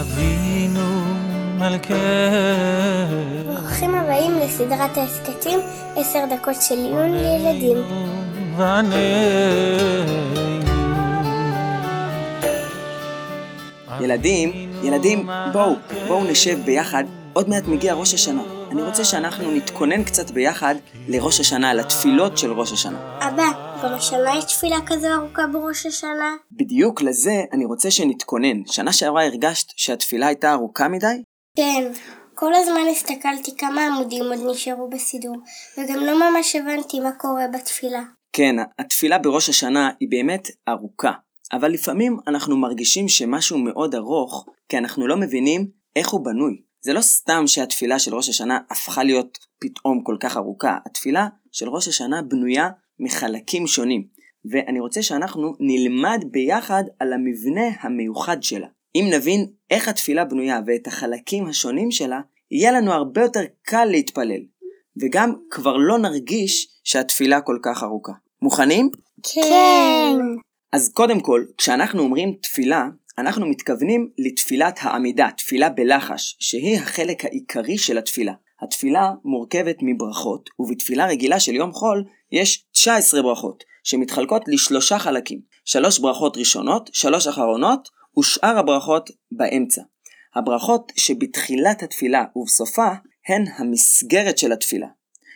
אבינו מלכנו. ברוכים הבאים לסדרת ההסכתים עשר דקות של עיון לילדים. ילדים, ילדים, בואו, בואו נשב ביחד, עוד מעט מגיע ראש השנה. אני רוצה שאנחנו נתכונן קצת ביחד לראש השנה, לתפילות של ראש השנה. אבא, גם השנה יש תפילה כזו ארוכה בראש השנה? בדיוק לזה אני רוצה שנתכונן. שנה שעברה הרגשת שהתפילה הייתה ארוכה מדי? כן. כל הזמן הסתכלתי כמה עמודים עוד נשארו בסידור, וגם לא ממש הבנתי מה קורה בתפילה. כן, התפילה בראש השנה היא באמת ארוכה, אבל לפעמים אנחנו מרגישים שמשהו מאוד ארוך, כי אנחנו לא מבינים איך הוא בנוי. זה לא סתם שהתפילה של ראש השנה הפכה להיות פתאום כל כך ארוכה, התפילה של ראש השנה בנויה מחלקים שונים, ואני רוצה שאנחנו נלמד ביחד על המבנה המיוחד שלה. אם נבין איך התפילה בנויה ואת החלקים השונים שלה, יהיה לנו הרבה יותר קל להתפלל, וגם כבר לא נרגיש שהתפילה כל כך ארוכה. מוכנים? כן. אז קודם כל, כשאנחנו אומרים תפילה, אנחנו מתכוונים לתפילת העמידה, תפילה בלחש, שהיא החלק העיקרי של התפילה. התפילה מורכבת מברכות, ובתפילה רגילה של יום חול יש 19 ברכות, שמתחלקות לשלושה חלקים. שלוש ברכות ראשונות, שלוש אחרונות, ושאר הברכות באמצע. הברכות שבתחילת התפילה ובסופה הן המסגרת של התפילה.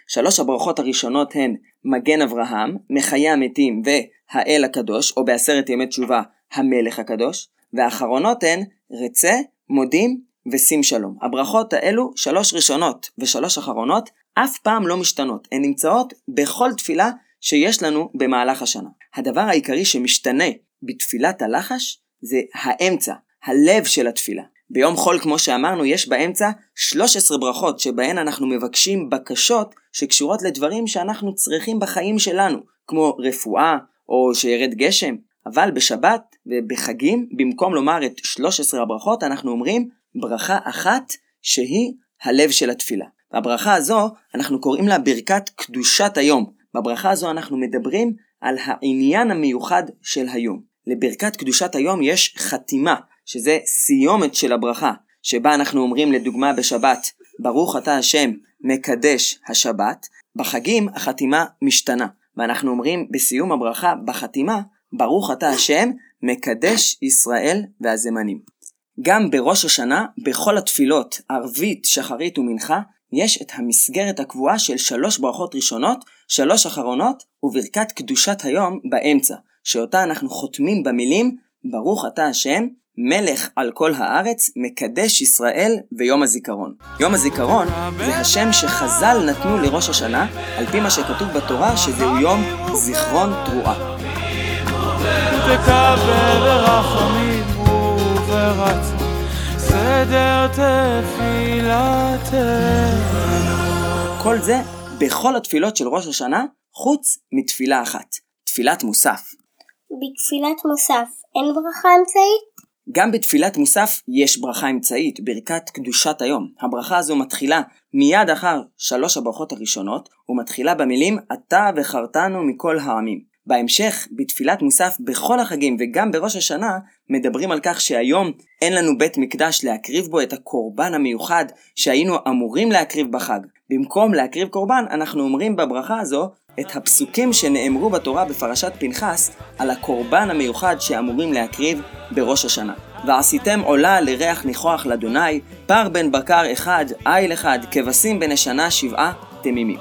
שלוש הברכות הראשונות הן מגן אברהם, מחיי המתים והאל הקדוש, או בעשרת ימי תשובה המלך הקדוש, והאחרונות הן רצה, מודים ושים שלום. הברכות האלו, שלוש ראשונות ושלוש אחרונות, אף פעם לא משתנות. הן נמצאות בכל תפילה שיש לנו במהלך השנה. הדבר העיקרי שמשתנה בתפילת הלחש זה האמצע, הלב של התפילה. ביום חול, כמו שאמרנו, יש באמצע 13 ברכות שבהן אנחנו מבקשים בקשות שקשורות לדברים שאנחנו צריכים בחיים שלנו, כמו רפואה או שירד גשם. אבל בשבת ובחגים, במקום לומר את 13 הברכות, אנחנו אומרים ברכה אחת שהיא הלב של התפילה. והברכה הזו, אנחנו קוראים לה ברכת קדושת היום. בברכה הזו אנחנו מדברים על העניין המיוחד של היום. לברכת קדושת היום יש חתימה, שזה סיומת של הברכה, שבה אנחנו אומרים לדוגמה בשבת, ברוך אתה השם מקדש השבת, בחגים החתימה משתנה, ואנחנו אומרים בסיום הברכה, בחתימה, ברוך אתה השם מקדש ישראל והזמנים. גם בראש השנה, בכל התפילות, ערבית, שחרית ומנחה, יש את המסגרת הקבועה של שלוש ברכות ראשונות, שלוש אחרונות וברכת קדושת היום באמצע, שאותה אנחנו חותמים במילים ברוך אתה השם, מלך על כל הארץ, מקדש ישראל ויום הזיכרון. יום הזיכרון זה השם שחז"ל נתנו לראש השנה, על פי מה שכתוב בתורה שזהו יום זיכרון תרועה. כל זה בכל התפילות של ראש השנה, חוץ מתפילה אחת, תפילת מוסף. בתפילת מוסף אין ברכה אמצעית? גם בתפילת מוסף יש ברכה אמצעית, ברכת קדושת היום. הברכה הזו מתחילה מיד אחר שלוש הברכות הראשונות, ומתחילה במילים אתה וחרתנו מכל העמים. בהמשך, בתפילת מוסף בכל החגים וגם בראש השנה, מדברים על כך שהיום אין לנו בית מקדש להקריב בו את הקורבן המיוחד שהיינו אמורים להקריב בחג. במקום להקריב קורבן, אנחנו אומרים בברכה הזו את הפסוקים שנאמרו בתורה בפרשת פנחס על הקורבן המיוחד שאמורים להקריב בראש השנה. ועשיתם עולה לריח ניחוח לאדוני, פר בן בקר אחד, איל אחד, כבשים בן השנה שבעה תמימים.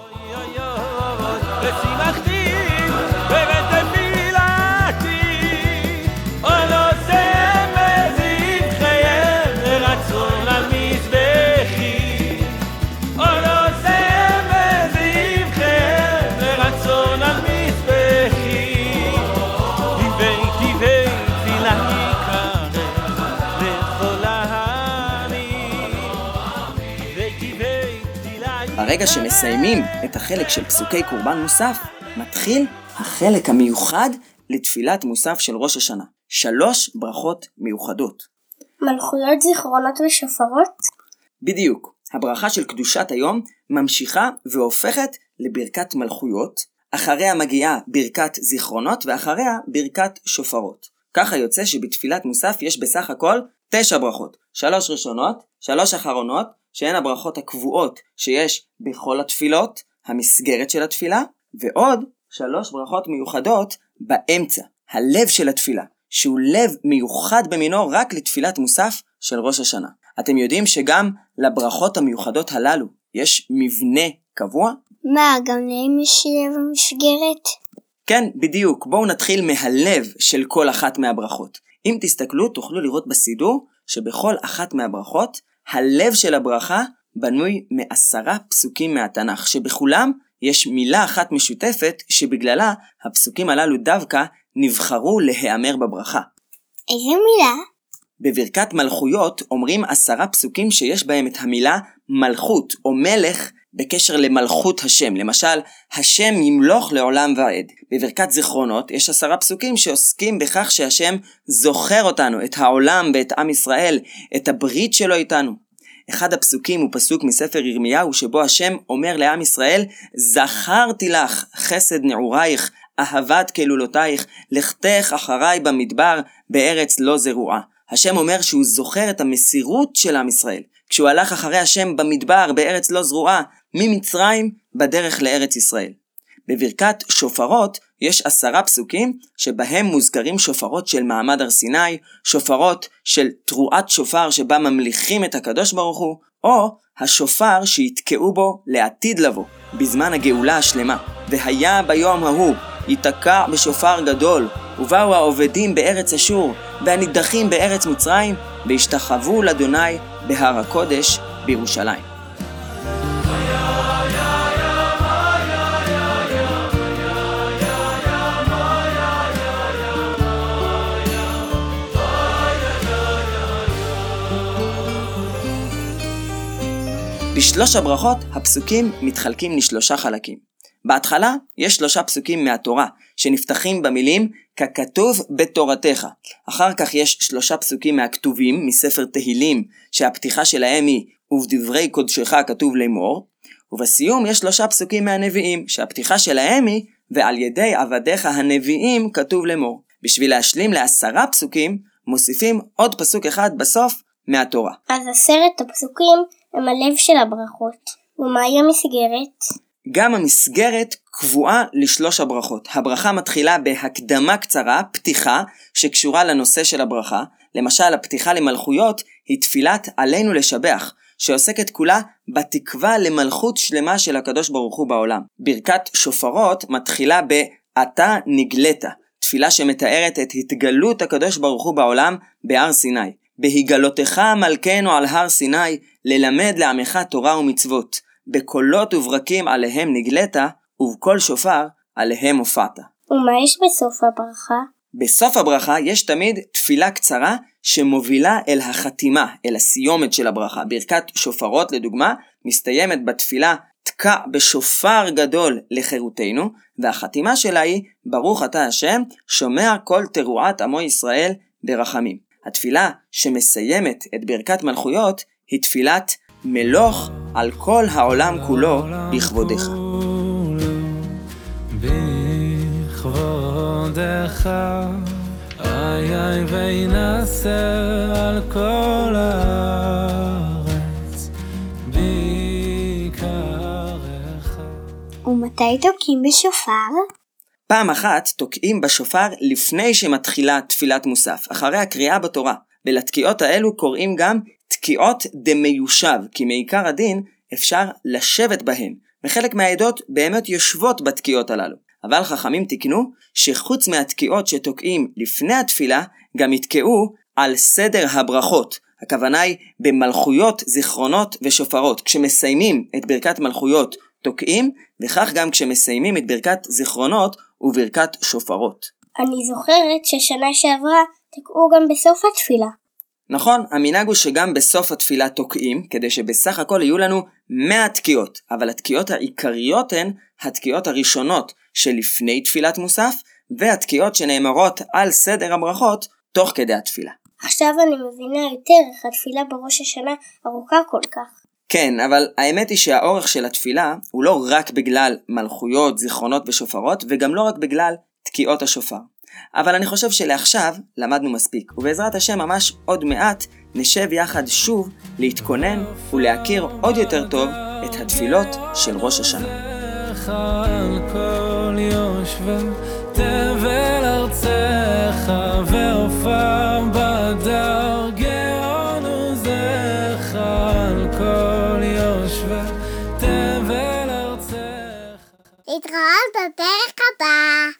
ברגע שמסיימים את החלק של פסוקי קורבן מוסף, מתחיל החלק המיוחד לתפילת מוסף של ראש השנה. שלוש ברכות מיוחדות. מלכויות זיכרונות ושופרות? בדיוק. הברכה של קדושת היום ממשיכה והופכת לברכת מלכויות, אחריה מגיעה ברכת זיכרונות ואחריה ברכת שופרות. ככה יוצא שבתפילת מוסף יש בסך הכל תשע ברכות. שלוש ראשונות, שלוש אחרונות, שהן הברכות הקבועות שיש בכל התפילות, המסגרת של התפילה, ועוד שלוש ברכות מיוחדות באמצע, הלב של התפילה, שהוא לב מיוחד במינו רק לתפילת מוסף של ראש השנה. אתם יודעים שגם לברכות המיוחדות הללו יש מבנה קבוע? מה, גם להם יש לב המסגרת? כן, בדיוק. בואו נתחיל מהלב של כל אחת מהברכות. אם תסתכלו, תוכלו לראות בסידור שבכל אחת מהברכות, הלב של הברכה בנוי מעשרה פסוקים מהתנ"ך, שבכולם יש מילה אחת משותפת שבגללה הפסוקים הללו דווקא נבחרו להיאמר בברכה. איזה מילה? בברכת מלכויות אומרים עשרה פסוקים שיש בהם את המילה מלכות או מלך בקשר למלכות השם. למשל, השם ימלוך לעולם ועד. בברכת זיכרונות יש עשרה פסוקים שעוסקים בכך שהשם זוכר אותנו, את העולם ואת עם ישראל, את הברית שלו איתנו. אחד הפסוקים הוא פסוק מספר ירמיהו שבו השם אומר לעם ישראל זכרתי לך חסד נעורייך אהבת כלולותייך לכתך אחריי במדבר בארץ לא זרועה. השם אומר שהוא זוכר את המסירות של עם ישראל כשהוא הלך אחרי השם במדבר בארץ לא זרועה ממצרים בדרך לארץ ישראל. בברכת שופרות יש עשרה פסוקים שבהם מוזכרים שופרות של מעמד הר סיני, שופרות של תרועת שופר שבה ממליכים את הקדוש ברוך הוא, או השופר שיתקעו בו לעתיד לבוא, בזמן הגאולה השלמה. והיה ביום ההוא ייתקע בשופר גדול, ובאו העובדים בארץ אשור, והנידחים בארץ מצרים, והשתחוו לאדוני בהר הקודש בירושלים. בשלוש הברכות הפסוקים מתחלקים לשלושה חלקים. בהתחלה יש שלושה פסוקים מהתורה שנפתחים במילים ככתוב בתורתך. אחר כך יש שלושה פסוקים מהכתובים מספר תהילים שהפתיחה שלהם היא ובדברי קודשך כתוב לאמור. ובסיום יש שלושה פסוקים מהנביאים שהפתיחה שלהם היא ועל ידי עבדיך הנביאים כתוב לאמור. בשביל להשלים לעשרה פסוקים מוסיפים עוד פסוק אחד בסוף מהתורה. אז עשרת הפסוקים הם הלב של הברכות. ומהי המסגרת? גם המסגרת קבועה לשלוש הברכות. הברכה מתחילה בהקדמה קצרה, פתיחה, שקשורה לנושא של הברכה. למשל, הפתיחה למלכויות היא תפילת עלינו לשבח, שעוסקת כולה בתקווה למלכות שלמה של הקדוש ברוך הוא בעולם. ברכת שופרות מתחילה ב"אתה נגלית", תפילה שמתארת את התגלות הקדוש ברוך הוא בעולם בהר סיני. בהיגלותך מלכנו על הר סיני, ללמד לעמך תורה ומצוות. בקולות וברקים עליהם נגלית, ובקול שופר עליהם הופעת. ומה יש בסוף הברכה? בסוף הברכה יש תמיד תפילה קצרה שמובילה אל החתימה, אל הסיומת של הברכה. ברכת שופרות לדוגמה, מסתיימת בתפילה תקע בשופר גדול לחירותנו, והחתימה שלה היא ברוך אתה השם, שומע כל תרועת עמו ישראל ברחמים. התפילה שמסיימת את ברכת מלכויות היא תפילת מלוך על כל העולם כולו בכבודך. בכבודך, איי איי וינשא על כל הארץ, ביקרך. ומתי תוקעים בשופר? פעם אחת תוקעים בשופר לפני שמתחילה תפילת מוסף, אחרי הקריאה בתורה. ולתקיעות האלו קוראים גם תקיעות דמיושב, כי מעיקר הדין אפשר לשבת בהן, וחלק מהעדות באמת יושבות בתקיעות הללו. אבל חכמים תיקנו שחוץ מהתקיעות שתוקעים לפני התפילה, גם יתקעו על סדר הברכות. הכוונה היא במלכויות, זיכרונות ושופרות. כשמסיימים את ברכת מלכויות תוקעים, וכך גם כשמסיימים את ברכת זיכרונות וברכת שופרות. אני זוכרת ששנה שעברה תקעו גם בסוף התפילה. נכון, המנהג הוא שגם בסוף התפילה תוקעים, כדי שבסך הכל יהיו לנו 100 תקיעות, אבל התקיעות העיקריות הן התקיעות הראשונות שלפני תפילת מוסף, והתקיעות שנאמרות על סדר הברכות תוך כדי התפילה. עכשיו אני מבינה יותר איך התפילה בראש השנה ארוכה כל כך. כן, אבל האמת היא שהאורך של התפילה הוא לא רק בגלל מלכויות, זיכרונות ושופרות, וגם לא רק בגלל תקיעות השופר. אבל אני חושב שלעכשיו למדנו מספיק, ובעזרת השם ממש עוד מעט נשב יחד שוב להתכונן ולהכיר עוד יותר טוב את התפילות של ראש השנה. תבל ארצך ועופר בדר でかだ。